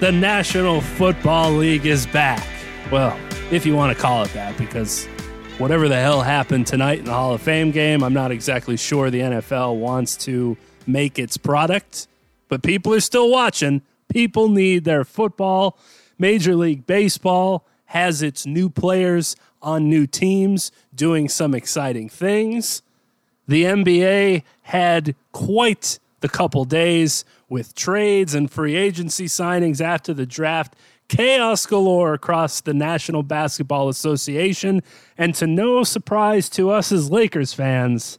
The National Football League is back. Well, if you want to call it that, because whatever the hell happened tonight in the Hall of Fame game, I'm not exactly sure the NFL wants to make its product, but people are still watching. People need their football. Major League Baseball has its new players on new teams doing some exciting things. The NBA had quite the couple days with trades and free agency signings after the draft. Chaos galore across the National Basketball Association. And to no surprise to us as Lakers fans,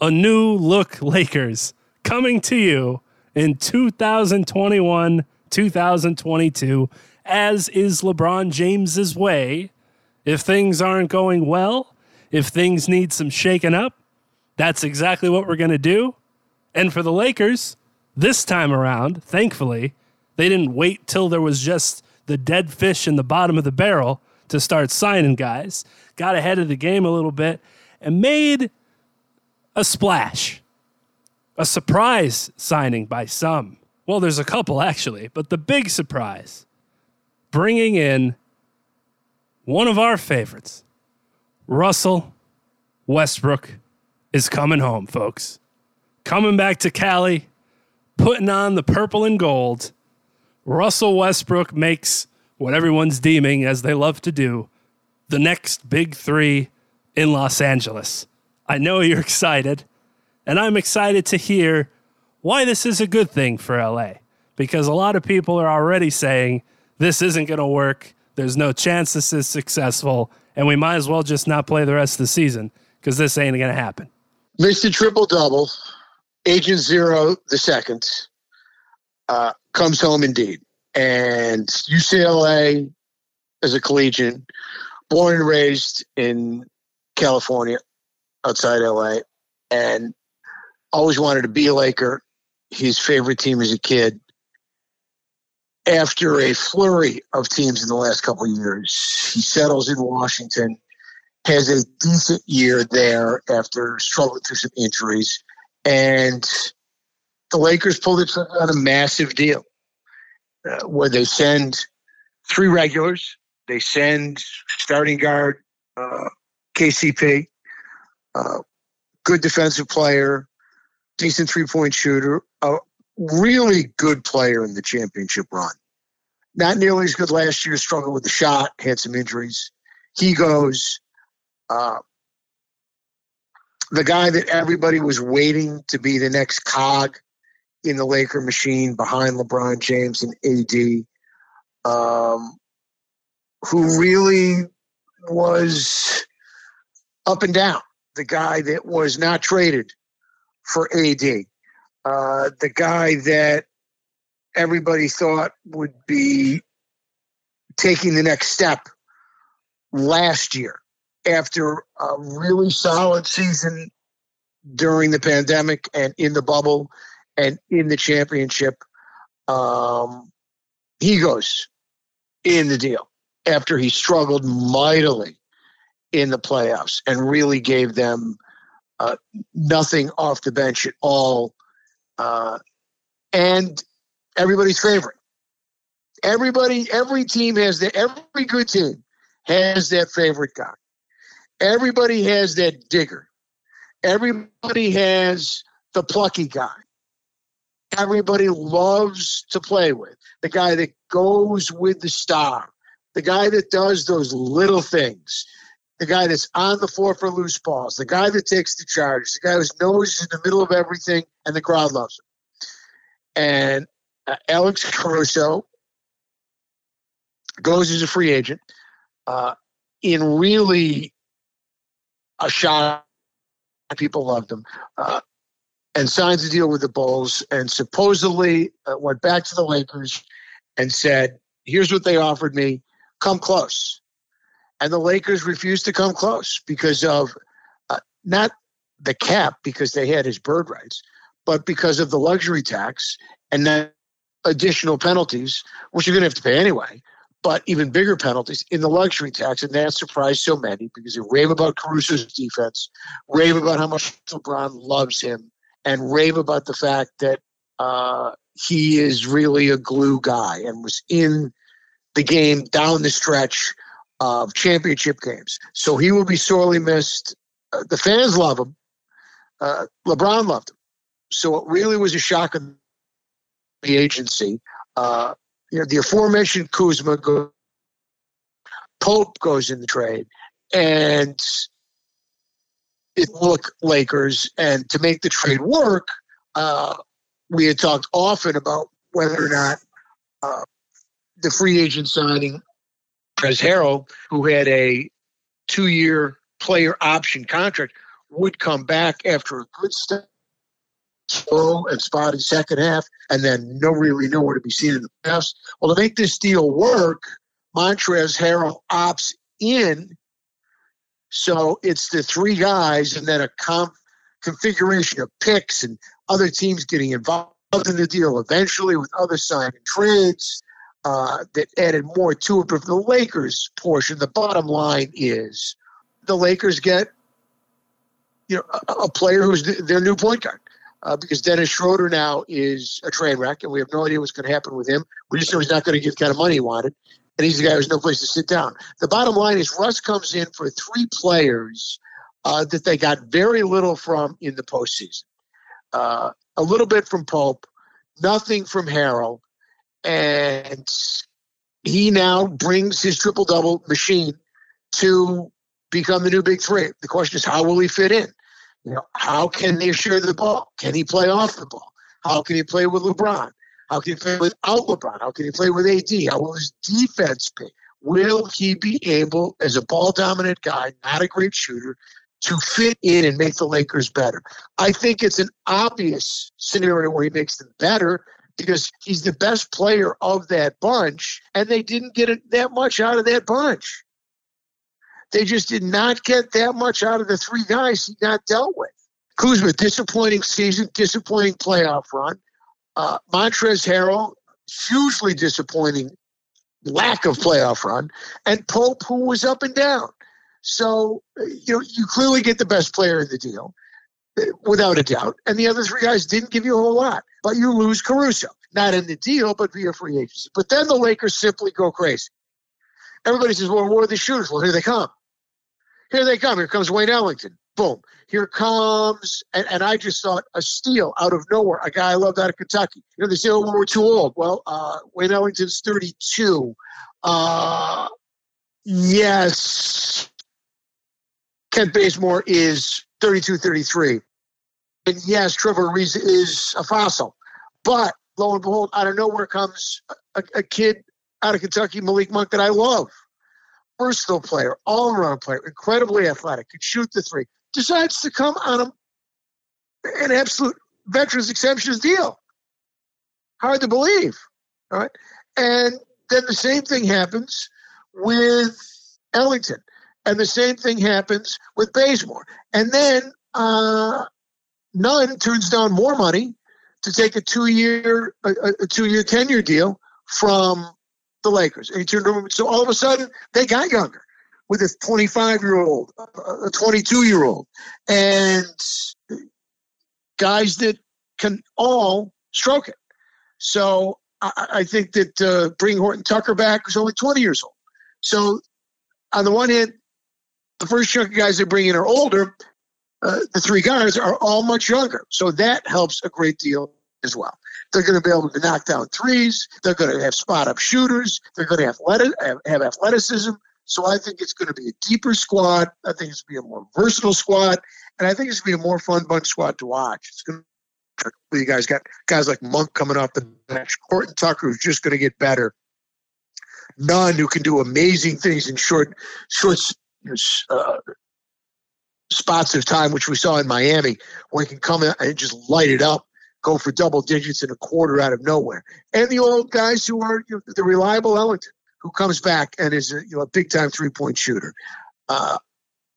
a new look Lakers coming to you in 2021 2022, as is LeBron James's way. If things aren't going well, if things need some shaking up, that's exactly what we're going to do. And for the Lakers, this time around, thankfully, they didn't wait till there was just the dead fish in the bottom of the barrel to start signing guys. Got ahead of the game a little bit and made a splash. A surprise signing by some. Well, there's a couple actually, but the big surprise bringing in one of our favorites, Russell Westbrook, is coming home, folks. Coming back to Cali putting on the purple and gold. Russell Westbrook makes what everyone's deeming, as they love to do, the next big three in Los Angeles. I know you're excited, and I'm excited to hear why this is a good thing for LA because a lot of people are already saying this isn't going to work. There's no chance this is successful, and we might as well just not play the rest of the season because this ain't going to happen. Mr. Triple Double Agent Zero the second uh, comes home indeed, and UCLA as a collegian, born and raised in California, outside LA, and always wanted to be a Laker. His favorite team as a kid. After a flurry of teams in the last couple of years, he settles in Washington, has a decent year there after struggling through some injuries and the Lakers pulled it on a massive deal uh, where they send three regulars, they send starting guard uh, KCP, uh, good defensive player, decent three point shooter, a really good player in the championship run. Not nearly as good last year, struggled with the shot, had some injuries. He goes. Uh, the guy that everybody was waiting to be the next cog in the Laker machine behind LeBron James and AD, um, who really was up and down. The guy that was not traded for AD, uh, the guy that everybody thought would be taking the next step last year after a really solid season during the pandemic and in the bubble and in the championship, um, he goes in the deal after he struggled mightily in the playoffs and really gave them uh, nothing off the bench at all. Uh, and everybody's favorite. Everybody, every team has that. Every good team has that favorite guy. Everybody has that digger. Everybody has the plucky guy. Everybody loves to play with the guy that goes with the star, the guy that does those little things. the guy that's on the floor for loose balls, the guy that takes the charge, the guy whose nose is in the middle of everything, and the crowd loves him. And uh, Alex Caruso goes as a free agent uh, in really a shot. People loved him. Uh, and signed a deal with the Bulls and supposedly uh, went back to the Lakers and said, Here's what they offered me. Come close. And the Lakers refused to come close because of uh, not the cap, because they had his bird rights, but because of the luxury tax and then additional penalties, which you're going to have to pay anyway, but even bigger penalties in the luxury tax. And that surprised so many because they rave about Caruso's defense, rave about how much LeBron loves him, and rave about the fact that uh, he is really a glue guy and was in the game down the stretch of championship games. So he will be sorely missed. Uh, the fans love him. Uh, LeBron loved him. So it really was a shock of the agency. Uh, you know, the aforementioned Kuzma, go, Pope goes in the trade, and it look Lakers. And to make the trade work, uh, we had talked often about whether or not uh, the free agent signing as Harrell, who had a two-year player option contract, would come back after a good start slow and spotty second half, and then no really nowhere to be seen in the past. Well, to make this deal work, Montrezl Harrell opts in. So it's the three guys and then a comp configuration of picks and other teams getting involved in the deal eventually with other signing trades uh, that added more to it. But for the Lakers portion, the bottom line is the Lakers get you know a, a player who's their new point guard uh, because Dennis Schroeder now is a train wreck, and we have no idea what's going to happen with him. We just know he's not going to get the kind of money he wanted, and he's the guy who's no place to sit down. The bottom line is Russ comes in for three players uh, that they got very little from in the postseason. Uh, a little bit from Pope, nothing from Harrell, and he now brings his triple double machine to become the new big three. The question is, how will he fit in? You know, how can they share the ball? Can he play off the ball? How can he play with LeBron? How can he play without LeBron? How can he play with AD? How will his defense be? Will he be able, as a ball dominant guy, not a great shooter, to fit in and make the Lakers better? I think it's an obvious scenario where he makes them better because he's the best player of that bunch, and they didn't get that much out of that bunch. They just did not get that much out of the three guys he got dealt with. Kuzma, disappointing season, disappointing playoff run. Uh, Montrezl Harrell, hugely disappointing lack of playoff run. And Pope, who was up and down. So, you know, you clearly get the best player in the deal, without a doubt. And the other three guys didn't give you a whole lot. But you lose Caruso, not in the deal, but via free agency. But then the Lakers simply go crazy. Everybody says, well, where are the shooters? Well, here they come. Here they come. Here comes Wayne Ellington. Boom. Here comes, and, and I just thought a steal out of nowhere. A guy I loved out of Kentucky. You know, they say, oh, we're too old. Well, uh, Wayne Ellington's 32. Uh, yes. Kent Bazemore is 32, 33. And yes, Trevor Ariza is a fossil. But lo and behold, out of nowhere comes a, a kid out of Kentucky, Malik Monk, that I love versatile player, all around player, incredibly athletic, could shoot the three, decides to come on a, an absolute veterans exemptions deal. Hard to believe. All right. And then the same thing happens with Ellington. And the same thing happens with Bazemore. And then uh, Nunn turns down more money to take a two year a, a two year tenure deal from the Lakers. And he turned over. So all of a sudden, they got younger with a 25 year old, a 22 year old, and guys that can all stroke it. So I, I think that uh, bringing Horton Tucker back was only 20 years old. So on the one hand, the first chunk of guys they bring in are older. Uh, the three guys are all much younger. So that helps a great deal as well. They're going to be able to knock down threes. They're going to have spot up shooters. They're going to have, have athleticism. So I think it's going to be a deeper squad. I think it's going to be a more versatile squad. And I think it's going to be a more fun bunch squad to watch. It's going to you guys got guys like Monk coming off the bench, Horton Tucker, who's just going to get better. Nunn, who can do amazing things in short, short uh, spots of time, which we saw in Miami, where he can come in and just light it up, go for double digits in a quarter out of nowhere. And the old guys who are you know, the reliable Ellington, who comes back and is a, you know, a big time three point shooter. Uh,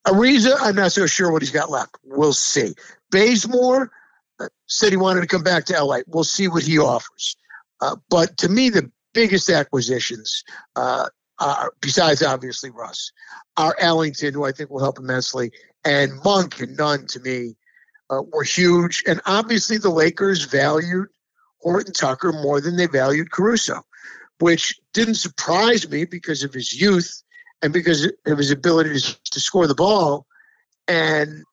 Ariza, I'm not so sure what he's got left. We'll see. Bazemore uh, said he wanted to come back to LA. We'll see what he offers. Uh, but to me, the biggest acquisitions, uh, are, besides obviously Russ, are Ellington, who I think will help immensely, and Monk and Nunn to me uh, were huge. And obviously, the Lakers valued Horton Tucker more than they valued Caruso, which didn't surprise me because of his youth and because of his ability to, to score the ball and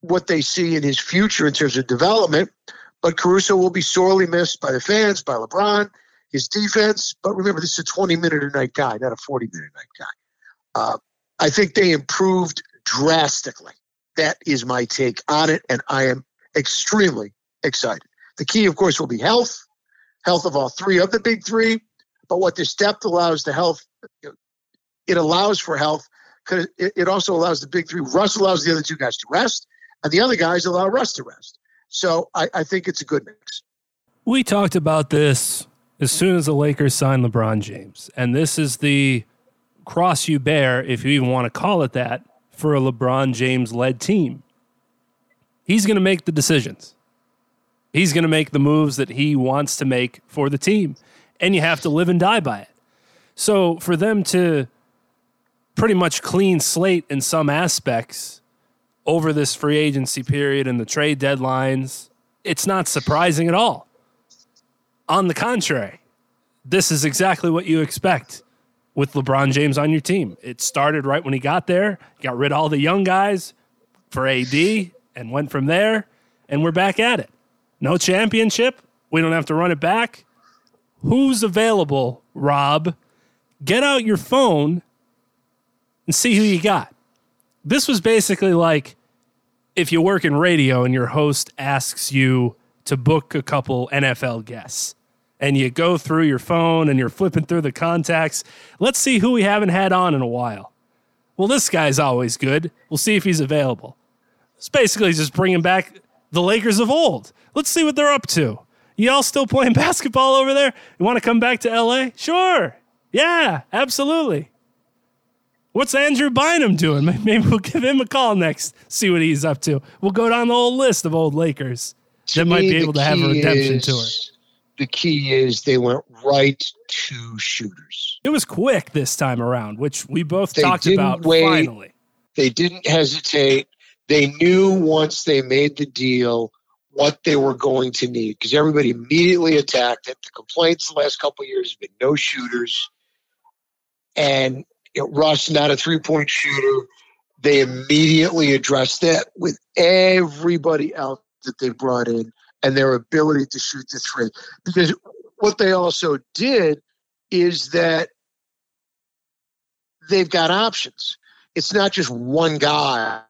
what they see in his future in terms of development. But Caruso will be sorely missed by the fans, by LeBron, his defense. But remember, this is a 20 minute a night guy, not a 40 minute a night guy. Uh, I think they improved drastically. That is my take on it, and I am extremely excited. The key, of course, will be health, health of all three of the big three. But what this depth allows the health, it allows for health because it also allows the big three. Russ allows the other two guys to rest, and the other guys allow Russ to rest. So I, I think it's a good mix. We talked about this as soon as the Lakers signed LeBron James, and this is the cross you bear, if you even want to call it that, for a LeBron James led team. He's going to make the decisions. He's going to make the moves that he wants to make for the team. And you have to live and die by it. So for them to pretty much clean slate in some aspects over this free agency period and the trade deadlines, it's not surprising at all. On the contrary, this is exactly what you expect with LeBron James on your team. It started right when he got there, got rid of all the young guys for AD, and went from there, and we're back at it. No championship. We don't have to run it back. Who's available, Rob? Get out your phone and see who you got. This was basically like if you work in radio and your host asks you to book a couple NFL guests and you go through your phone and you're flipping through the contacts. Let's see who we haven't had on in a while. Well, this guy's always good. We'll see if he's available. It's basically just bringing back the Lakers of old. Let's see what they're up to. Y'all still playing basketball over there? You want to come back to LA? Sure. Yeah, absolutely. What's Andrew Bynum doing? Maybe we'll give him a call next, see what he's up to. We'll go down the whole list of old Lakers to that might be able to have a redemption is, tour the key is they went right to shooters. It was quick this time around, which we both they talked about wait, finally. They didn't hesitate. They knew once they made the deal what they were going to need because everybody immediately attacked it. The complaints the last couple years have been no shooters. And you know, Russ, not a three point shooter. They immediately addressed that with everybody else that they brought in and their ability to shoot the three. Because what they also did is that they've got options. It's not just one guy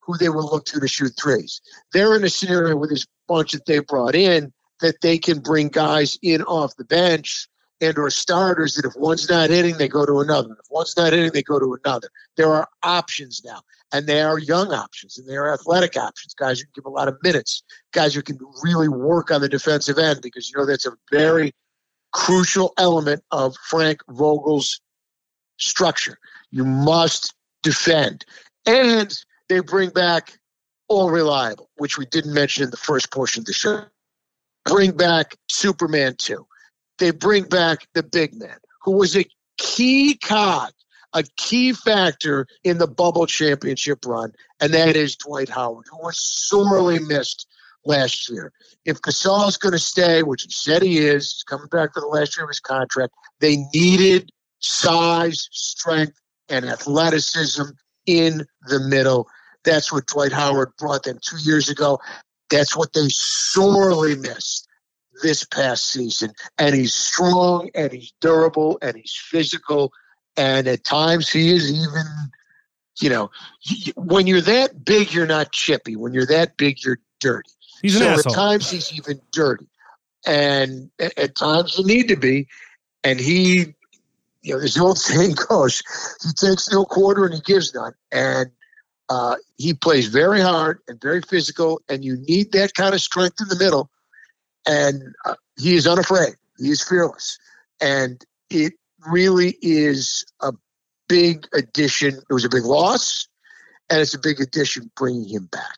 who they will look to to shoot threes. They're in a scenario with this bunch that they brought in that they can bring guys in off the bench and or starters that if one's not hitting, they go to another. If one's not hitting, they go to another. There are options now, and they are young options, and they are athletic options. Guys who can give a lot of minutes, guys who can really work on the defensive end because you know that's a very crucial element of Frank Vogel's structure. You must defend, and they bring back all reliable, which we didn't mention in the first portion of the show. Bring back Superman 2 they bring back the big man, who was a key cog, a key factor in the bubble championship run, and that is Dwight Howard, who was sorely missed last year. If Gasol is going to stay, which he said he is, he's coming back for the last year of his contract, they needed size, strength, and athleticism in the middle. That's what Dwight Howard brought them two years ago. That's what they sorely missed this past season. And he's strong and he's durable and he's physical And at times he is even, you know, when you're that big, you're not chippy. When you're that big, you're dirty. He's an so asshole. at times he's even dirty. And at, at times you need to be. And he, you know, this old saying goes, he takes no quarter and he gives none. And uh, he plays very hard and very physical, and you need that kind of strength in the middle. And uh, he is unafraid. He is fearless, and it really is a big addition. It was a big loss, and it's a big addition bringing him back.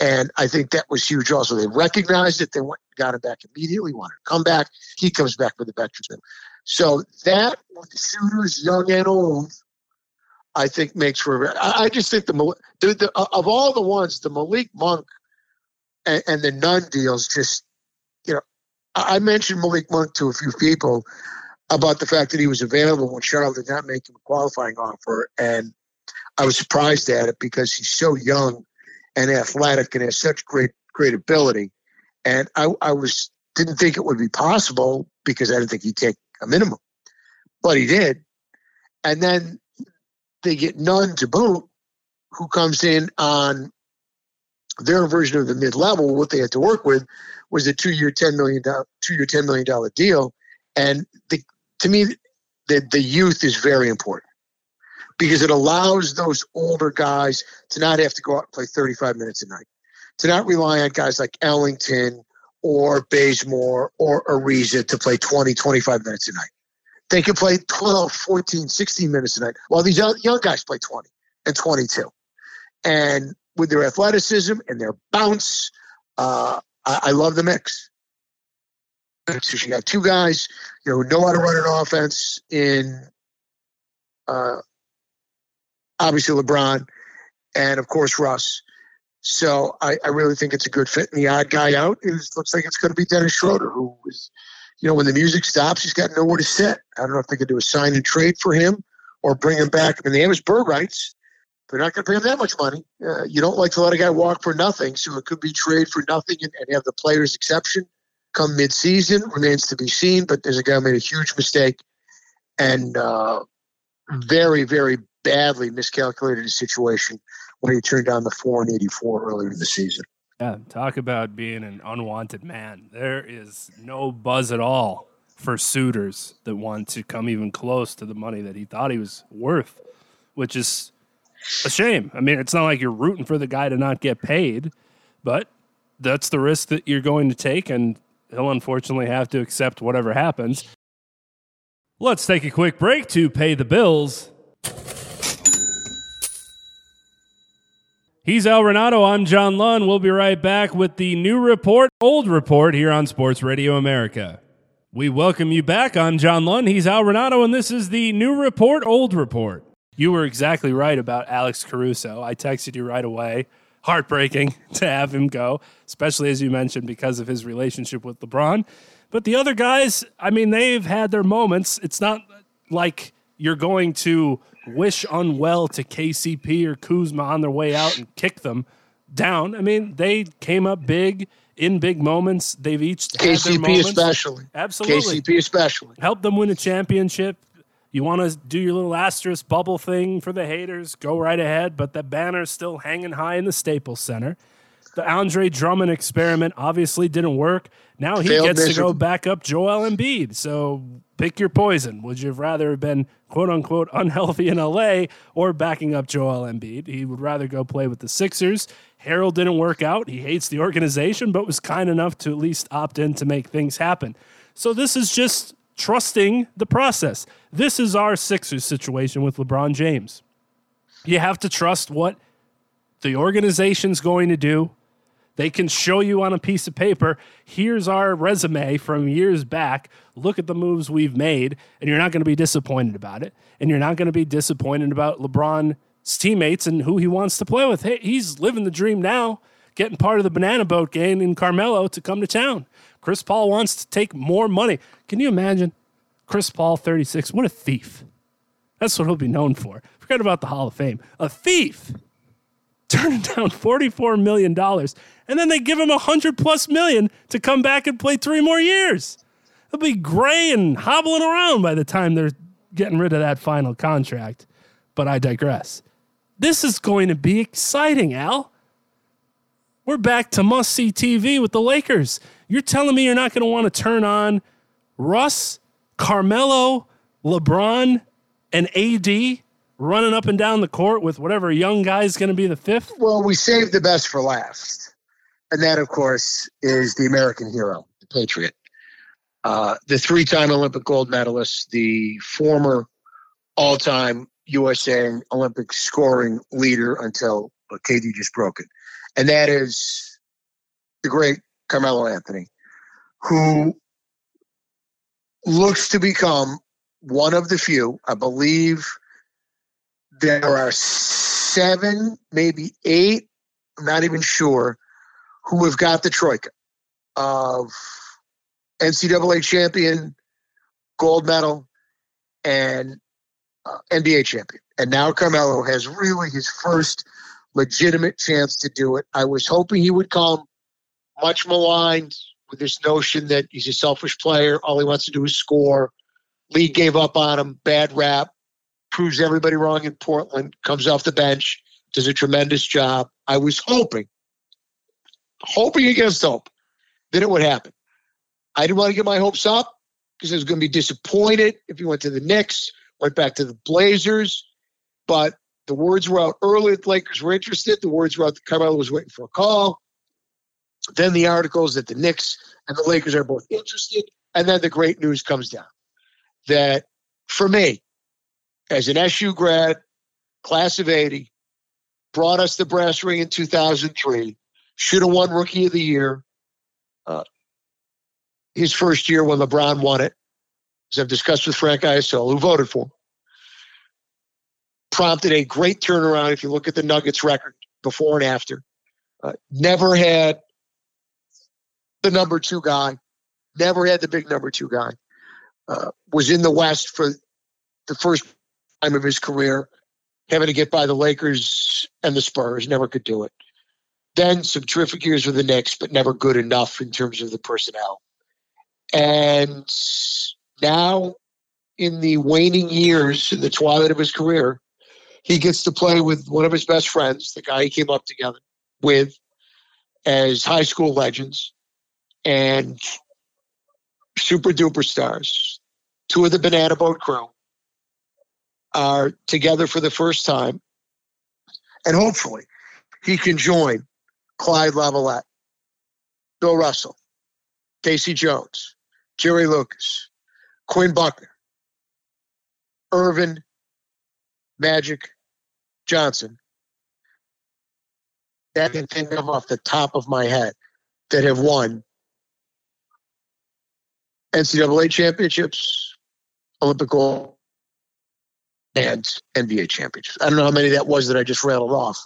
And I think that was huge. Also, they recognized it. They went, got him back immediately. Wanted to come back. He comes back with the veterans. So that shooters, young and old, I think makes for. I, just think the, the, the of all the ones, the Malik Monk and, and the Nunn deals just, I, mentioned Malik Monk to a few people about the fact that he was available when Charlotte did not make him a qualifying offer, and I was surprised at it because he's so young and athletic and has such great great ability, and I, I was didn't think it would be possible because I didn't think he'd take a minimum, but he did, and then they get Nunn to boot, who comes in on their version of the mid level. What they had to work with was a two year ten million dollar two year ten million dollar deal, and the, to me, the the youth is very important because it allows those older guys to not have to go out and play 35 minutes a night, to not rely on guys like Ellington or Bazemore or Ariza to play 20, 25 minutes a night. They can play 12, 14, 16 minutes a night, while these young guys play 20 and 22. And with their athleticism and their bounce, uh, I, I, love the mix. So you got two guys, you know, who know how to run an offense in uh, obviously LeBron, and of course Russ. So I, I, really think it's a good fit. And the odd guy out is looks like it's going to be Dennis Schroeder, who is, you know, when the music stops, he's got nowhere to sit. I don't know if they could do a sign and trade for him or bring him back. I mean, they have his bird rights. They're not going to pay him that much money. Uh, you don't like to let a guy walk for nothing, so it could be trade for nothing and, and have the player's exception come mid-season. Remains to be seen, but there's a guy who made a huge mistake and uh, very, very badly miscalculated his situation when he turned down the four and 84 earlier in the season. Yeah, talk about being an unwanted man. There is no buzz at all for suitors that want to come even close to the money that he thought he was worth, which is a shame. I mean, it's not like you're rooting for the guy to not get paid, but that's the risk that you're going to take, and he'll unfortunately have to accept whatever happens. Let's take a quick break to pay the bills. He's Al Renauto. I'm John Lund. We'll be right back with the new report, old report here on Sports Radio America. We welcome you back. I'm John Lund. He's Al Renauto, and this is the new report, old report. You were exactly right about Alex Caruso. I texted you right away. Heartbreaking to have him go, especially as you mentioned, because of his relationship with LeBron. But the other guys, I mean, they've had their moments. It's not like you're going to wish unwell to KCP or Kuzma on their way out and kick them down. I mean, they came up big in big moments. They've each KCP especially absolutely KCP especially helped them win a championship. You want to do your little asterisk bubble thing for the haters? Go right ahead, but the banner's still hanging high in the Staples Center. The Andre Drummond experiment obviously didn't work. Now he Failed gets to go back up Joel Embiid. So pick your poison. Would you have rather have been quote unquote unhealthy in LA or backing up Joel Embiid? He would rather go play with the Sixers. Harrell didn't work out. He hates the organization, but was kind enough to at least opt in to make things happen. So this is just trusting the process. This is our Sixers situation with LeBron James. You have to trust what the organization's going to do. They can show you on a piece of paper, here's our resume from years back. Look at the moves we've made, and you're not going to be disappointed about it. And you're not going to be disappointed about LeBron's teammates and who he wants to play with. Hey, he's living the dream now, getting part of the banana boat gang in Carmelo to come to town. Chris Paul wants to take more money. Can you imagine? Chris Paul, 36. What a thief. That's what he'll be known for. Forget about the Hall of Fame. A thief turning down $44 million, and then they give him 100 plus million to come back and play three more years. He'll be gray and hobbling around by the time they're getting rid of that final contract, but I digress. This is going to be exciting, Al. We're back to must see TV with the Lakers. You're telling me you're not going to want to turn on Russ, Carmelo, LeBron, and AD running up and down the court with whatever young guy is going to be the fifth? Well, we saved the best for last. And that, of course, is the American hero, the Patriot. Uh, the three time Olympic gold medalist, the former all time USA Olympic scoring leader until KD just broke it. And that is the great Carmelo Anthony, who looks to become one of the few, I believe there are seven, maybe eight, I'm not even sure, who have got the troika of NCAA champion, gold medal, and uh, NBA champion. And now Carmelo has really his first legitimate chance to do it. I was hoping he would come much maligned with this notion that he's a selfish player. All he wants to do is score. League gave up on him, bad rap, proves everybody wrong in Portland, comes off the bench, does a tremendous job. I was hoping, hoping against hope, that it would happen. I didn't want to get my hopes up because I was going to be disappointed if he went to the Knicks, went back to the Blazers. But the words were out early the Lakers were interested. The words were out Carmelo was waiting for a call. Then the articles that the Knicks and the Lakers are both interested. And then the great news comes down that for me, as an SU grad, class of 80, brought us the brass ring in 2003, should have won Rookie of the Year, uh, his first year when LeBron won it, as I've discussed with Frank Isola, who voted for him, prompted a great turnaround. If you look at the Nuggets record before and after, uh, never had the number two guy, never had the big number two guy. Uh, was in the West for the first time of his career, having to get by the Lakers and the Spurs, never could do it. Then some terrific years with the Knicks, but never good enough in terms of the personnel. And now, in the waning years, in the twilight of his career, he gets to play with one of his best friends, the guy he came up together with as high school legends and super duper stars. Two of the Banana Boat crew are together for the first time. And hopefully he can join Clyde Lovellette, Bill Russell, K.C. Jones, Jerry Lucas, Quinn Buckner, Earvin Magic, Johnson. That can think of off the top of my head that have won NCAA championships, Olympic gold, and NBA championships. I don't know how many that was that I just rattled off,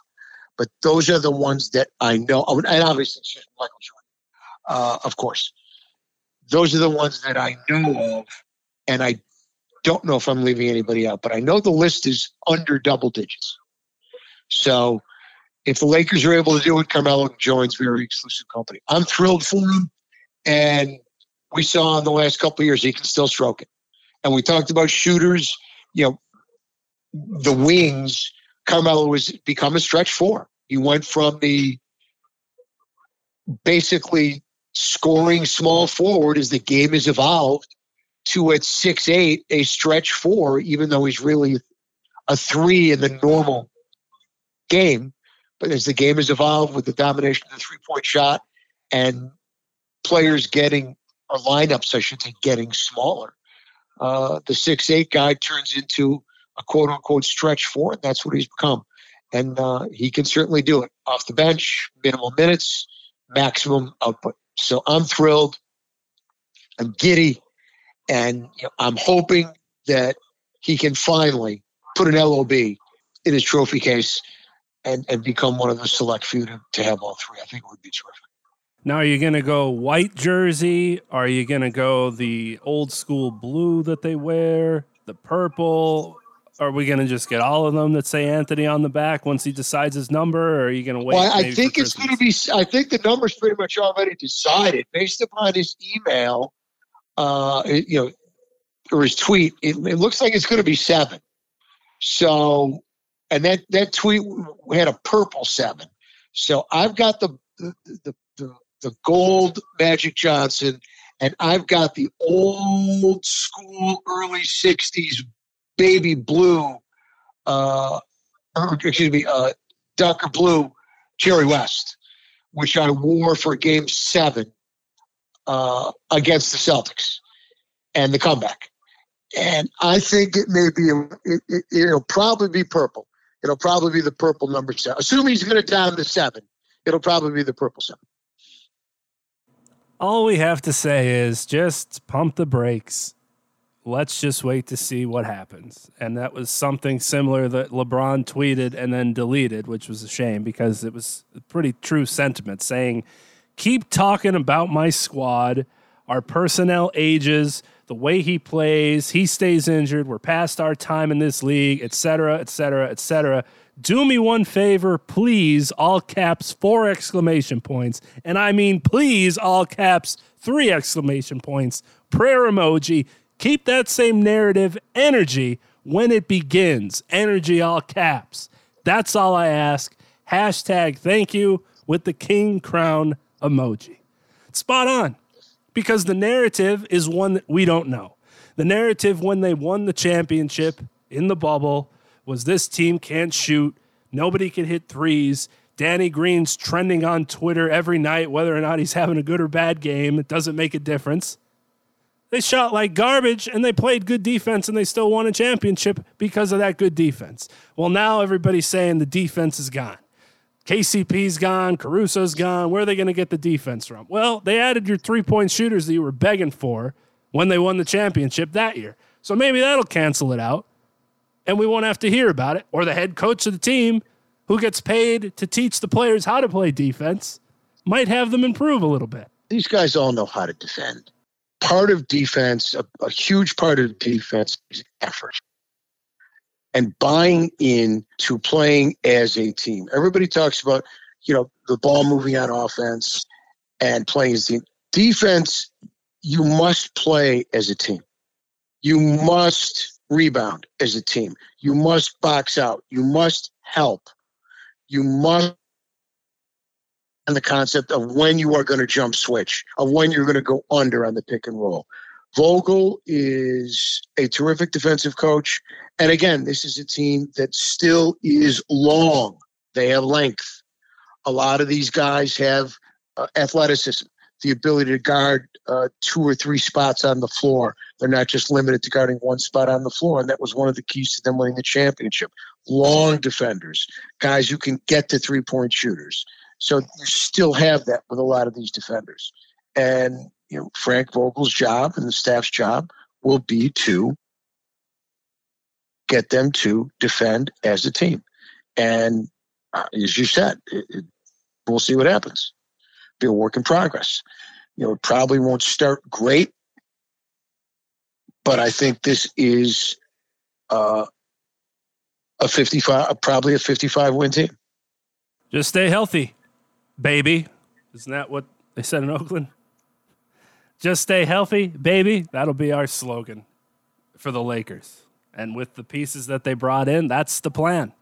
but those are the ones that I know. And obviously, Michael Jordan, uh, of course. Those are the ones that I know of, and I don't know if I'm leaving anybody out, but I know the list is under double digits. So if the Lakers are able to do it, Carmelo joins very exclusive company. I'm thrilled for him, and we saw in the last couple years he can still stroke it. And we talked about shooters, you know, the wings. Carmelo has become a stretch four. He went from the basically scoring small forward as the game has evolved to at six eight a stretch four, even though he's really a three in the normal game. But as the game has evolved with the domination of the three point shot and players getting or lineups, I should say, getting smaller, uh, the six eight guy turns into a quote unquote stretch four, and that's what he's become. And uh, he can certainly do it off the bench, minimal minutes, maximum output. So I'm thrilled. I'm giddy. And you know, I'm hoping that he can finally put an LOB in his trophy case and, and become one of the select few to, to have all three. I think it would be terrific. Now, are you going to go white jersey? Are you going to go the old school blue that they wear, the purple? Are we going to just get all of them that say Anthony on the back once he decides his number, or are you going to wait? Well, I think it's going to be. I think the number's pretty much already decided based upon his email. Uh, you know, or his tweet, it, it looks like it's going to be seven. So, and that that tweet had a purple seven. So I've got the the the, the, the gold Magic Johnson, and I've got the old school early '60s baby blue. Uh, excuse me, uh, darker blue Jerry West, which I wore for Game Seven uh, against the Celtics and the comeback. And I think it may be, it, it, it'll probably be purple. It'll probably be the purple number seven. Assuming he's going to down to seven, it'll probably be the purple seven. All we have to say is just pump the brakes. Let's just wait to see what happens. And that was something similar that LeBron tweeted and then deleted, which was a shame because it was a pretty true sentiment saying, keep talking about my squad. Our personnel ages, the way he plays, he stays injured. We're past our time in this league, etc., etc., etc. Do me one favor, please, all caps, four exclamation points. And I mean, please, all caps, three exclamation points. Prayer emoji. Keep that same narrative energy when it begins. Energy, all caps. That's all I ask. Hashtag thank you with the king crown emoji. Spot on. Because the narrative is one that we don't know. The narrative when they won the championship in the bubble was this team can't shoot. Nobody can hit threes. Danny Green's trending on Twitter every night, whether or not he's having a good or bad game. It doesn't make a difference. They shot like garbage and they played good defense and they still won a championship because of that good defense. Well, now everybody's saying the defense is gone. KCP's gone, Caruso's gone. Where are they going to get the defense from? Well, they added your three point shooters that you were begging for when they won the championship that year. So maybe that'll cancel it out and we won't have to hear about it. Or the head coach of the team who gets paid to teach the players how to play defense might have them improve a little bit. These guys all know how to defend. Part of defense, a, a huge part of defense is effort and buying in to playing as a team. Everybody talks about, you know, the ball moving on offense and playing as a team. Defense, you must play as a team. You must rebound as a team. You must box out. You must help. You must and the concept of when you are going to jump switch, of when you're going to go under on the pick and roll. Vogel is a terrific defensive coach. And again, this is a team that still is long. They have length. A lot of these guys have uh, athleticism, the ability to guard uh, two or three spots on the floor. They're not just limited to guarding one spot on the floor. And that was one of the keys to them winning the championship. Long defenders, guys who can get to three point shooters. So you still have that with a lot of these defenders. And you know, Frank Vogel's job and the staff's job will be to get them to defend as a team. And uh, as you said, it, it, we'll see what happens. Be a work in progress. You know, it probably won't start great, but I think this is uh, a 55, probably a 55 win team. Just stay healthy, baby. Isn't that what they said in Oakland? Just stay healthy, baby. That'll be our slogan for the Lakers. And with the pieces that they brought in, that's the plan.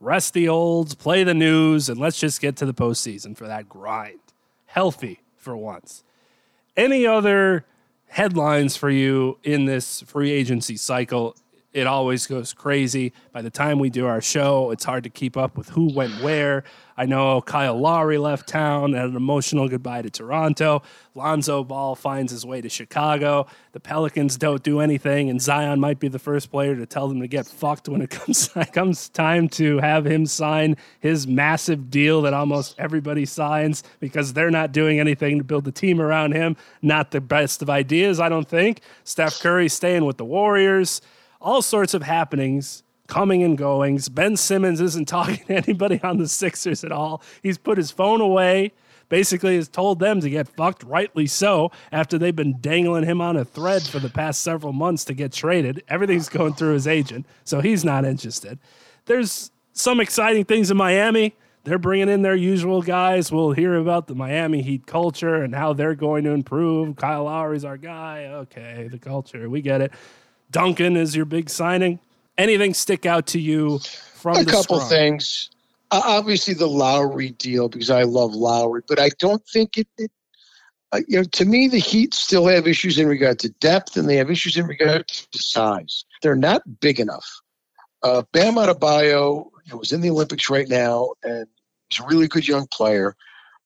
Rest the olds, play the news, and let's just get to the postseason for that grind. Healthy for once. Any other headlines for you in this free agency cycle? It always goes crazy. By the time we do our show, it's hard to keep up with who went where. I know Kyle Lowry left town and an emotional goodbye to Toronto. Lonzo Ball finds his way to Chicago. The Pelicans don't do anything, and Zion might be the first player to tell them to get fucked when it comes comes time to have him sign his massive deal that almost everybody signs because they're not doing anything to build the team around him. Not the best of ideas, I don't think. Steph Curry staying with the Warriors. All sorts of happenings coming and goings. Ben Simmons isn't talking to anybody on the Sixers at all. He's put his phone away. Basically, has told them to get fucked, rightly so, after they've been dangling him on a thread for the past several months to get traded. Everything's going through his agent, so he's not interested. There's some exciting things in Miami. They're bringing in their usual guys. We'll hear about the Miami Heat culture and how they're going to improve. Kyle Lowry's our guy. Okay, the culture, we get it. Duncan is your big signing. Anything stick out to you from a the couple scrum? things. Uh, obviously, the Lowry deal because I love Lowry, but I don't think it. it uh, you know, to me, the Heat still have issues in regard to depth, and they have issues in regard to size. They're not big enough. Uh, Bam Adebayo you know, was in the Olympics right now, and he's a really good young player,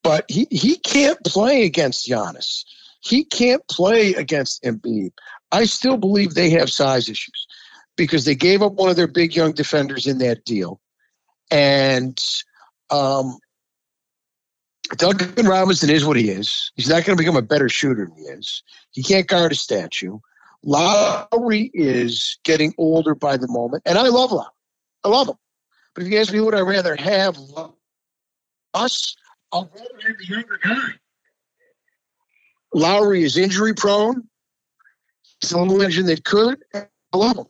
but he he can't play against Giannis. He can't play against Embiid. I still believe they have size issues because they gave up one of their big young defenders in that deal. And um, Duncan Robinson is what he is. He's not going to become a better shooter than he is. He can't guard a statue. Lowry is getting older by the moment, and I love Lowry. I love him. But if you ask me, would I rather have us? I'll rather have the younger guy. Lowry is injury prone. He's the little engine could. I love him.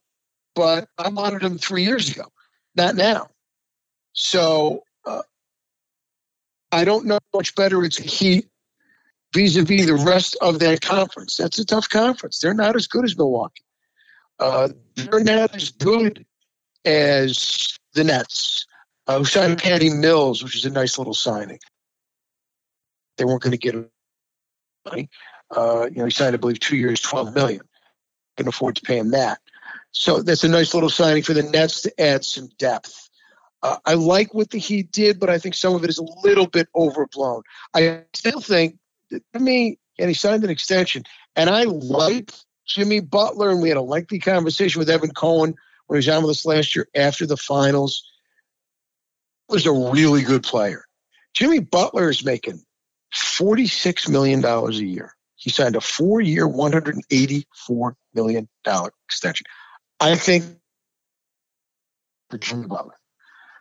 But I wanted them three years ago, not now. So uh, I don't know much better it's Heat vis-a-vis the rest of that conference. That's a tough conference. They're not as good as Milwaukee. Uh, they're not as good as the Nets. Uh, who signed Patty Mills, which is a nice little signing. They weren't going to get money. Uh, you know, he signed, I believe, two years, twelve million. Can afford to pay him that. So that's a nice little signing for the Nets to add some depth. Uh, I like what the Heat did, but I think some of it is a little bit overblown. I still think, to me, and he signed an extension, and I like Jimmy Butler, and we had a lengthy conversation with Evan Cohen when he was on with us last year after the finals. Was a really good player. Jimmy Butler is making $46 million a year. He signed a four year, $184 million dollar extension. I think for Jimmy Butler.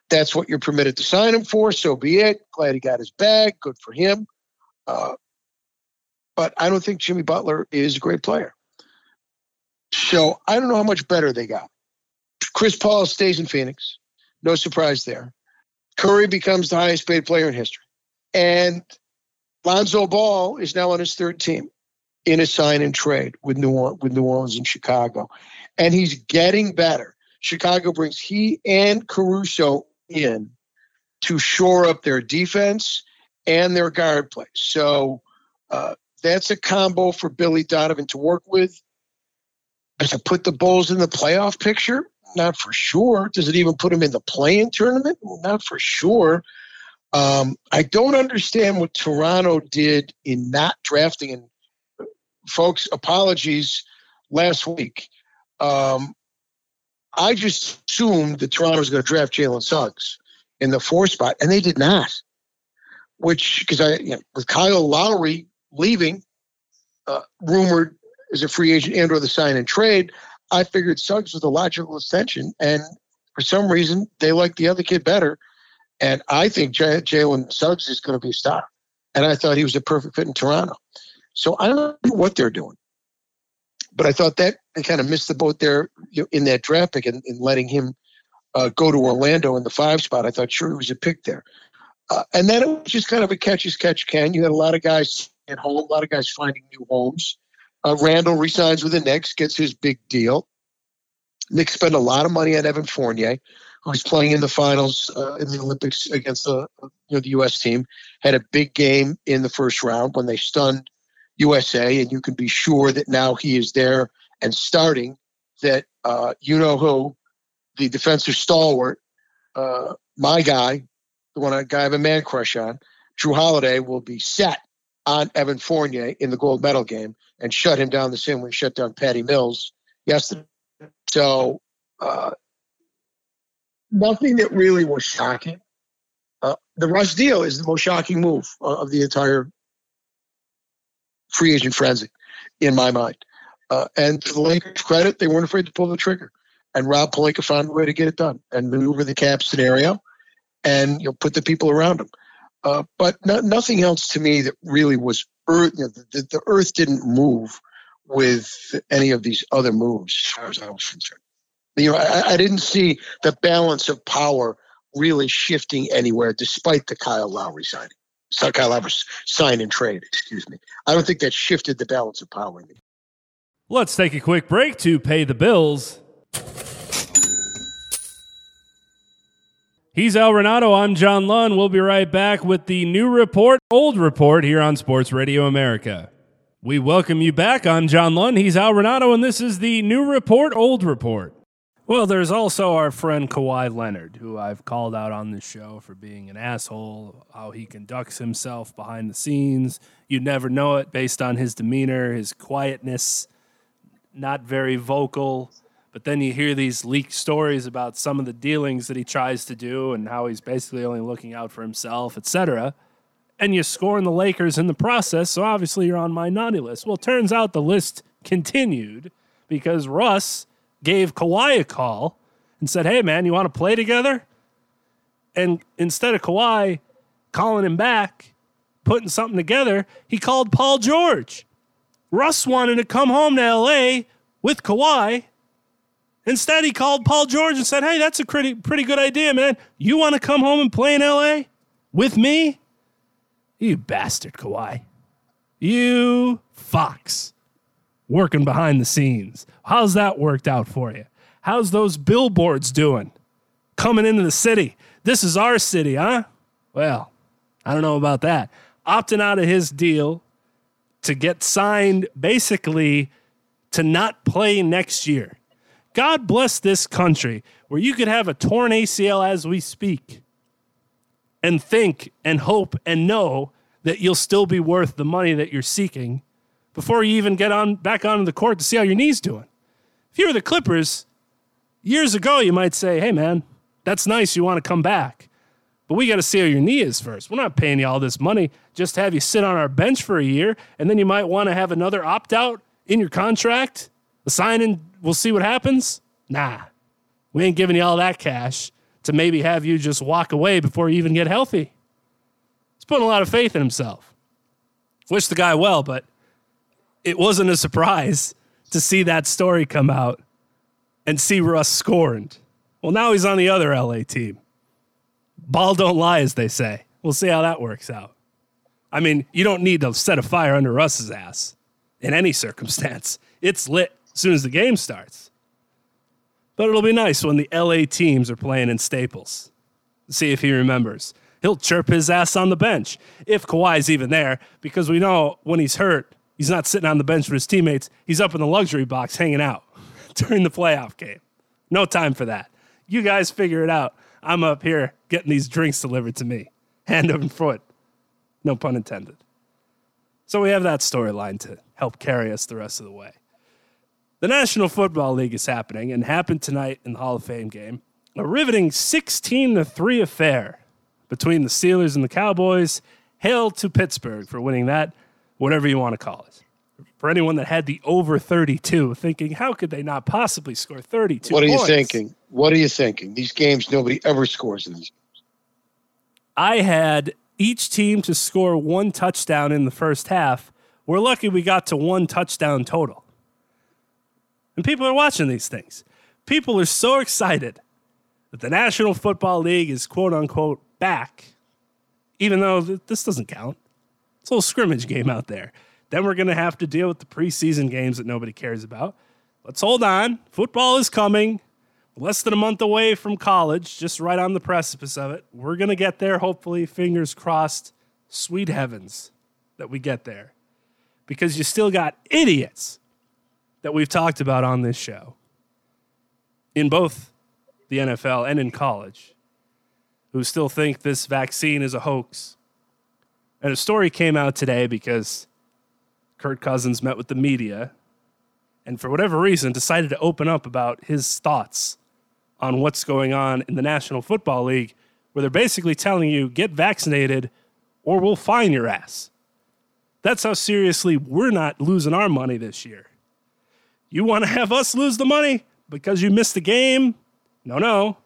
That's what you're permitted to sign him for. So be it. Glad he got his bag. Good for him. Uh, but I don't think Jimmy Butler is a great player. So I don't know how much better they got. Chris Paul stays in Phoenix. No surprise there. Curry becomes the highest paid player in history. And Lonzo Ball is now on his third team in a sign and trade with New Orleans, with New Orleans and Chicago. And he's getting better. Chicago brings he and Caruso in to shore up their defense and their guard play. So uh, that's a combo for Billy Donovan to work with. Does it put the Bulls in the playoff picture? Not for sure. Does it even put them in the play-in tournament? Not for sure. Um, I don't understand what Toronto did in not drafting. And folks, apologies last week. Um, I just assumed that Toronto was going to draft Jalen Suggs in the four spot, and they did not. Which, because I, you know, with Kyle Lowry leaving, uh, rumored as a free agent and or the sign and trade, I figured Suggs was a logical extension, and for some reason they liked the other kid better, and I think J- Jalen Suggs is going to be a star, and I thought he was a perfect fit in Toronto. So I don't know what they're doing, but I thought that they kind of missed the boat there in that draft pick and, and letting him uh, go to Orlando in the five spot. I thought sure he was a pick there, uh, and then it was just kind of a catch as catch can. You had a lot of guys at home, a lot of guys finding new homes. Uh, Randle resigns with the Knicks, gets his big deal. Knicks spend a lot of money on Evan Fournier, who's playing in the finals uh, in the Olympics against the you know the U.S. team. Had a big game in the first round when they stunned USA, and you can be sure that now he is there and starting. That uh, you know who, the defensive stalwart, uh, my guy, the one I, guy I have a man crush on, Jrue Holiday will be set on Evan Fournier in the gold medal game and shut him down the same way he shut down Patty Mills yesterday. So uh, nothing that really was shocking. Uh, the Russ deal is the most shocking move of the entire free agent frenzy, in my mind. Uh, and to the Lakers' credit, they weren't afraid to pull the trigger. And Rob Pelinka found a way to get it done and maneuver the cap scenario, and you know put the people around him. Uh, but no, nothing else to me that really was earth. You know, the, the, earth didn't move with any of these other moves, as far as I was concerned. You know, I, I didn't see the balance of power really shifting anywhere, despite the Kyle Lowry signing. Kyle Lowry sign and trade, excuse me. I don't think that shifted the balance of power. Let's take a quick break to pay the bills. He's Al Renauto. I'm John Lund. We'll be right back with the new report, old report here on Sports Radio America. We welcome you back. I'm John Lund. He's Al Renauto, and this is the new report, old report. Well, there's also our friend Kawhi Leonard, who I've called out on this show for being an asshole, how he conducts himself behind the scenes. You'd never know it based on his demeanor, his quietness, not very vocal. But then you hear these leaked stories about some of the dealings that he tries to do and how he's basically only looking out for himself, etc. And you scorn the Lakers in the process, so obviously you're on my naughty list. Well, turns out the list continued because Russ gave Kawhi a call and said, Hey, man, you want to play together? And instead of Kawhi calling him back, putting something together, he called Paul George. Russ wanted to come home to LA with Kawhi Instead, he called Paul George and said, Hey, that's a pretty, pretty good idea, man. You want to come home and play in LA with me? You bastard, Kawhi. You fox. Working behind the scenes. How's that worked out for you? How's those billboards doing? Coming into the city. This is our city, huh? Well, I don't know about that. Opting out of his deal to get signed basically to not play next year. God bless this country where you could have a torn ACL as we speak and think and hope and know that you'll still be worth the money that you're seeking before you even get on back onto the court to see how your knee's doing. If you were the Clippers years ago, you might say, "Hey man, that's nice you want to come back." But we got to see how your knee is first. We're not paying you all this money just to have you sit on our bench for a year, and then you might want to have another opt out in your contract, a sign and we'll see what happens. Nah, we ain't giving you all that cash to maybe have you just walk away before you even get healthy. He's putting a lot of faith in himself. Wish the guy well, but it wasn't a surprise to see that story come out and see Russ scorned. Well, now he's on the other LA team. Ball don't lie, as they say. We'll see how that works out. I mean, you don't need to set a fire under Russ's ass in any circumstance. It's lit as soon as the game starts. But it'll be nice when the LA teams are playing in Staples. See if he remembers. He'll chirp his ass on the bench if Kawhi's even there, because we know when he's hurt, he's not sitting on the bench with his teammates. He's up in the luxury box hanging out during the playoff game. No time for that. You guys figure it out. I'm up here getting these drinks delivered to me, hand over foot. No pun intended. So we have that storyline to help carry us the rest of the way. The National Football League is happening and happened tonight in the Hall of Fame game. A riveting 16 to 3 affair between the Steelers and the Cowboys. Hail to Pittsburgh for winning that, whatever you want to call it. For anyone that had the over 32, thinking, how could they not possibly score 32 What are you thinking? What are you thinking? These games, nobody ever scores in these. Games. I had each team to score one touchdown in the first half. We're lucky we got to one touchdown total. And people are watching these things. People are so excited that the National Football League is quote unquote back, even though th- this doesn't count. It's a little scrimmage game out there. Then we're going to have to deal with the preseason games that nobody cares about. Let's hold on. Football is coming. Less than a month away from college, just right on the precipice of it. We're going to get there, hopefully. Fingers crossed. Sweet heavens that we get there. Because you still got idiots that we've talked about on this show in both the NFL and in college who still think this vaccine is a hoax. And a story came out today because Kirk Cousins met with the media and for whatever reason decided to open up about his thoughts on what's going on in the National Football League where they're basically telling you get vaccinated or we'll fine your ass. That's how seriously we're not losing our money this year. You want to have us lose the money because you missed the game? No, no.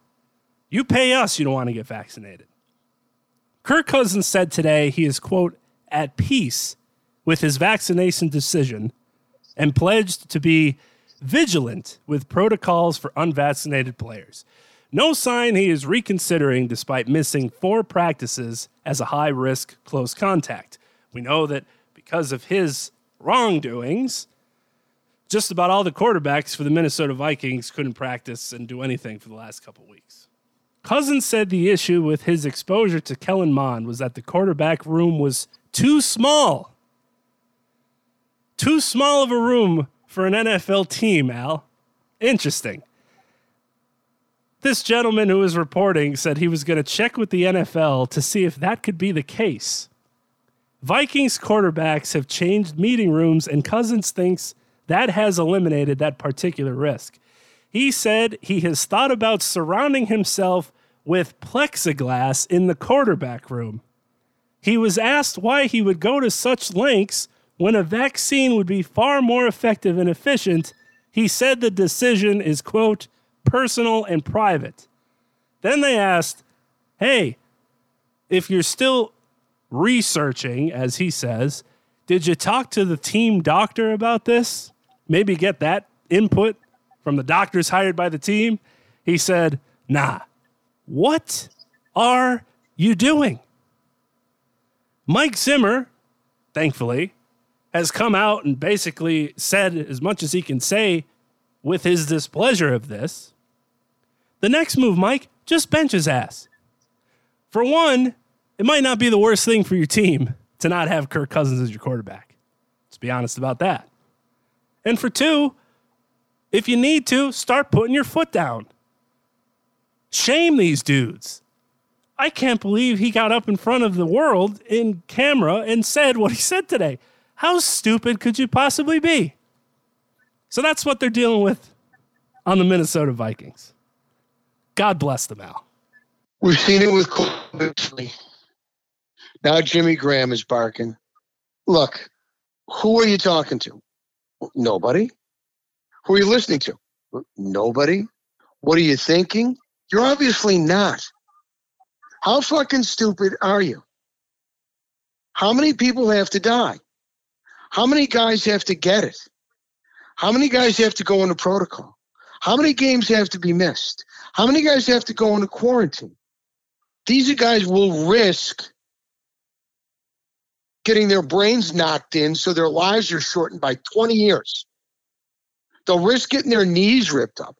You pay us, you don't want to get vaccinated. Kirk Cousins said today he is, quote, at peace with his vaccination decision and pledged to be vigilant with protocols for unvaccinated players. No sign he is reconsidering despite missing four practices as a high risk close contact. We know that because of his wrongdoings, just about all the quarterbacks for the Minnesota Vikings couldn't practice and do anything for the last couple weeks. Cousins said the issue with his exposure to Kellen Mond was that the quarterback room was too small. Too small of a room for an NFL team, Al. Interesting. This gentleman who was reporting said he was going to check with the NFL to see if that could be the case. Vikings quarterbacks have changed meeting rooms, and Cousins thinks that has eliminated that particular risk. He said he has thought about surrounding himself with plexiglass in the quarterback room. He was asked why he would go to such lengths when a vaccine would be far more effective and efficient. He said the decision is, quote, personal and private. Then they asked, hey, if you're still researching, as he says, did you talk to the team doctor about this? Maybe get that input from the doctors hired by the team? He said, nah. What are you doing? Mike Zimmer, thankfully, has come out and basically said as much as he can say with his displeasure of this. The next move, Mike, just bench his ass. For one, it might not be the worst thing for your team to not have Kirk Cousins as your quarterback. Let's be honest about that. And for two, if you need to, start putting your foot down. Shame these dudes. I can't believe he got up in front of the world in camera and said what he said today. How stupid could you possibly be? So that's what they're dealing with on the Minnesota Vikings. God bless them, Al. We've seen it with Cole Now Jimmy Graham is barking. Look, who are you talking to? Nobody. Who are you listening to? Nobody. What are you thinking? You're obviously not. How fucking stupid are you? How many people have to die? How many guys have to get it? How many guys have to go into protocol? How many games have to be missed? How many guys have to go into quarantine? These guys will risk getting their brains knocked in so their lives are shortened by 20 years. They'll risk getting their knees ripped up.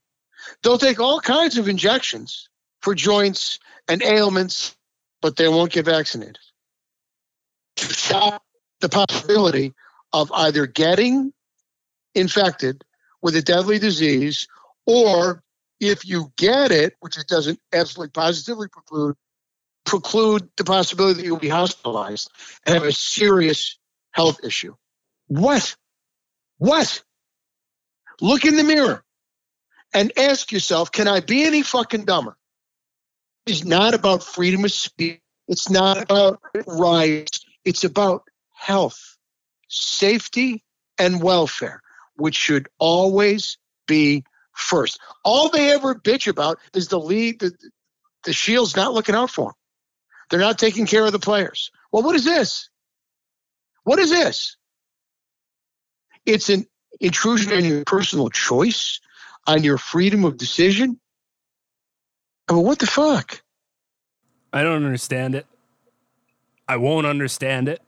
They'll take all kinds of injections for joints and ailments, but they won't get vaccinated. To stop the possibility of either getting infected with a deadly disease or if you get it, which it doesn't absolutely positively preclude, preclude the possibility that you'll be hospitalized and have a serious health issue. What? What? Look in the mirror and ask yourself, can I be any fucking dumber? It's not about freedom of speech. It's not about rights. It's about health safety and welfare, which should always be first. All they ever bitch about is the lead, the, the Shield's not looking out for them. They're not taking care of the players. Well, what is this? What is this? It's an intrusion on your personal choice, on your freedom of decision. I mean, what the fuck? I don't understand it. I won't understand it.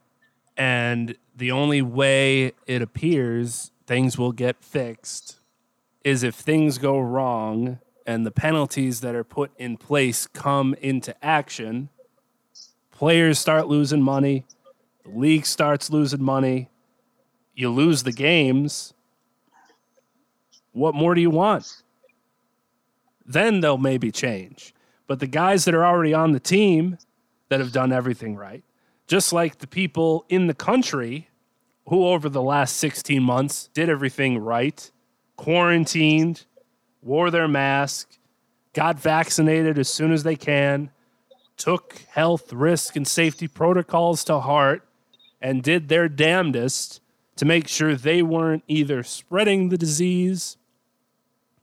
And the only way it appears things will get fixed is if things go wrong and the penalties that are put in place come into action, players start losing money, the league starts losing money, you lose the games. What more do you want? Then they'll maybe change. But the guys that are already on the team that have done everything right, just like the people in the country who, over the last 16 months, did everything right, quarantined, wore their mask, got vaccinated as soon as they can, took health risk and safety protocols to heart, and did their damnedest to make sure they weren't either spreading the disease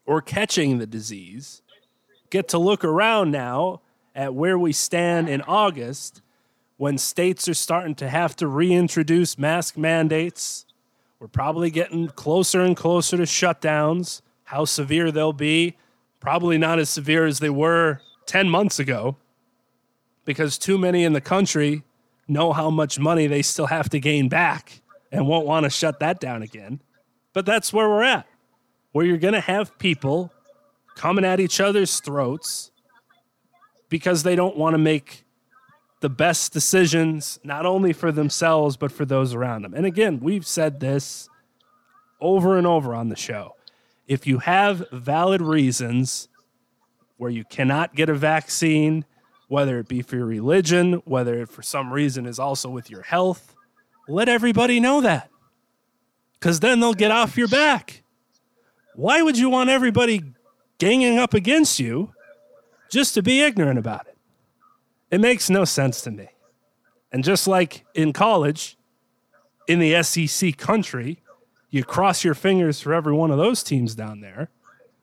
or catching the disease. Get to look around now at where we stand in August when states are starting to have to reintroduce mask mandates. We're probably getting closer and closer to shutdowns. How severe they'll be, probably not as severe as they were 10 months ago, because too many in the country know how much money they still have to gain back and won't want to shut that down again. But that's where we're at, where you're going to have people coming at each other's throats because they don't want to make the best decisions, not only for themselves, but for those around them. And again, we've said this over and over on the show. If you have valid reasons where you cannot get a vaccine, whether it be for your religion, whether it for some reason is also with your health, let everybody know that. Because then they'll get off your back. Why would you want everybody ganging up against you just to be ignorant about it? It makes no sense to me. And just like in college, in the SEC country, you cross your fingers for every one of those teams down there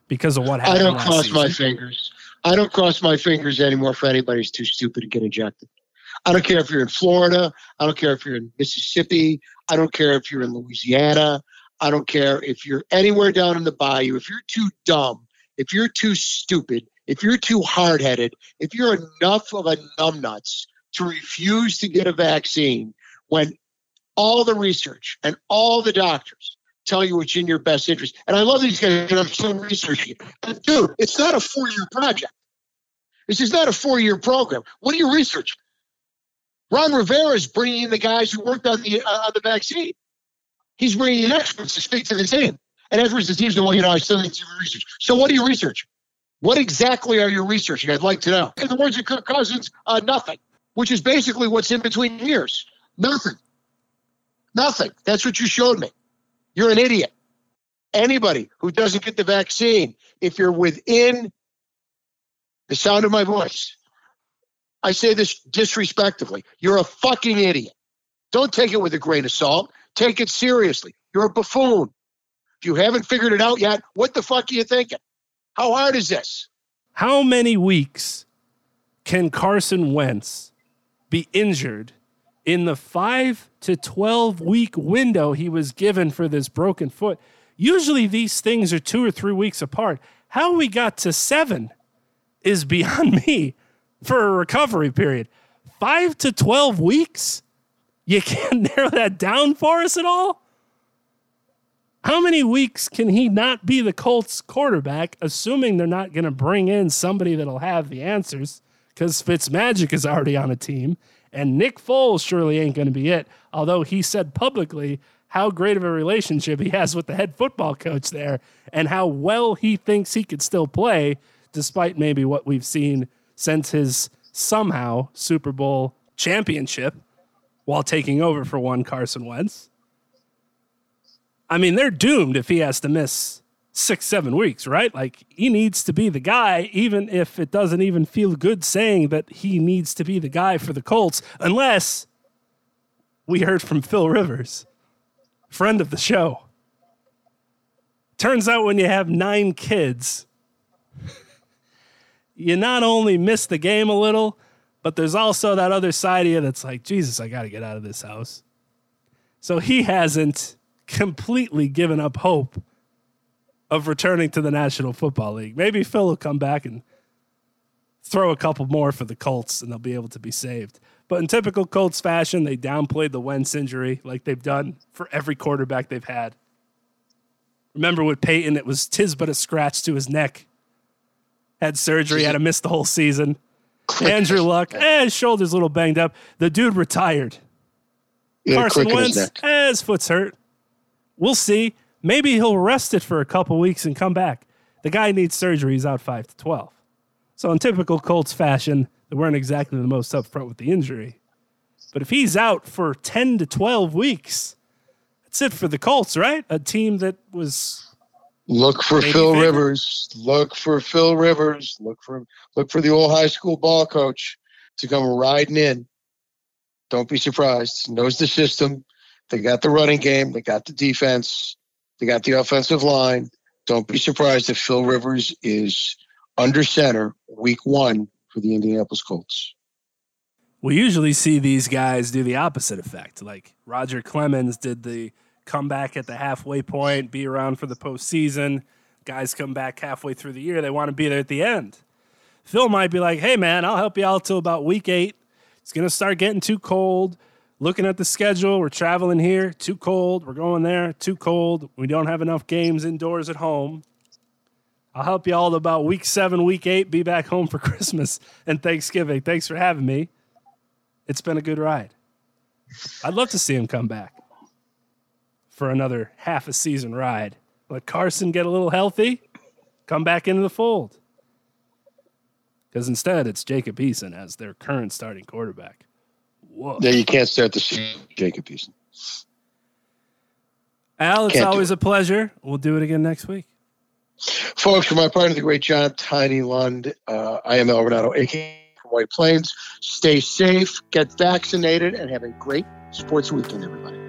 because of what happened. I don't cross season. my fingers. I don't cross my fingers anymore for anybody who's too stupid to get ejected. I don't care if you're in Florida. I don't care if you're in Mississippi. I don't care if you're in Louisiana. I don't care if you're anywhere down in the bayou. If you're too dumb, if you're too stupid, if you're too hard headed, if you're enough of a numbnuts to refuse to get a vaccine when all the research and all the doctors tell you what's in your best interest. And I love these guys, and I'm still researching it. And dude, it's not a four year project. This is not a four year program. What are you researching? Ron Rivera is bringing in the guys who worked on the uh, on the vaccine. He's bringing in experts to speak to the team. And the team's going, well, you know, I still need to do research. So what do you research? What exactly are you researching? I'd like to know. In the words of Kirk Cousins, uh, nothing, which is basically what's in between years. Nothing. Nothing. That's what you showed me. You're an idiot. Anybody who doesn't get the vaccine, if you're within the sound of my voice, I say this disrespectfully, you're a fucking idiot. Don't take it with a grain of salt. Take it seriously. You're a buffoon. If you haven't figured it out yet, what the fuck are you thinking? How hard is this? How many weeks can Carson Wentz be injured in the 5 to 12 week window he was given for this broken foot? Usually these things are 2 or 3 weeks apart. How we got to 7 is beyond me for a recovery period. 5 to 12 weeks? You can't narrow that down for us at all? How many weeks can he not be the Colts quarterback, assuming they're not going to bring in somebody that'll have the answers? Because Fitzmagic is already on a team, and Nick Foles surely ain't going to be it. Although he said publicly how great of a relationship he has with the head football coach there, and how well he thinks he could still play, despite maybe what we've seen since his somehow Super Bowl championship while taking over for one Carson Wentz. I mean, they're doomed if he has to miss six, seven weeks, right? Like, he needs to be the guy, even if it doesn't even feel good saying that he needs to be the guy for the Colts, unless we heard from Phil Rivers, friend of the show. Turns out when you have nine kids, you not only miss the game a little, but there's also that other side of you that's like, Jesus, I got to get out of this house. So he hasn't completely given up hope of returning to the National Football League. Maybe Phil will come back and throw a couple more for the Colts and they'll be able to be saved. But in typical Colts fashion, they downplayed the Wentz injury like they've done for every quarterback they've had. Remember with Peyton, it was tis but a scratch to his neck. Had surgery, had to miss the whole season. Andrew Luck, eh, his shoulder's a little banged up. The dude retired. Yeah, Carson Wentz, eh, his foot's hurt. We'll see. Maybe he'll rest it for a couple weeks and come back. The guy needs surgery. He's out 5 to 12. So, in typical Colts fashion, they weren't exactly the most upfront with the injury. But if he's out for 10 to 12 weeks, that's it for the Colts, right? A team that was Look for Maybe Phil favorite. Rivers. Look for Phil Rivers. Look for look for the old high school ball coach to come riding in. Don't be surprised. Knows the system. They got the running game. They got the defense. They got the offensive line. Don't be surprised if Phil Rivers is under center week one for the Indianapolis Colts. we usually see these guys do the opposite effect. Like Roger Clemens did the comeback at the halfway point, be around for the postseason. Guys come back halfway through the year, they want to be there at the end. Phil might be like, hey, man, I'll help you out till about week eight. It's going to start getting too cold. looking at the schedule, we're traveling here, too cold. We're going there, too cold. We don't have enough games indoors at home. I'll help you all about week seven, week eight, be back home for Christmas and Thanksgiving. Thanks for having me. It's been a good ride. I'd love to see him come back for another half a season ride. Let Carson get a little healthy, come back into the fold. Because instead, it's Jacob Eason as their current starting quarterback. Whoa. Yeah, you can't start the season, Jacob Eason. Al, it's Can't always a pleasure. We'll do it again next week. Folks, for my partner, the great John Tiny Lund, uh, I am Al Renauto, aka from White Plains. Stay safe, get vaccinated, and have a great sports weekend, everybody.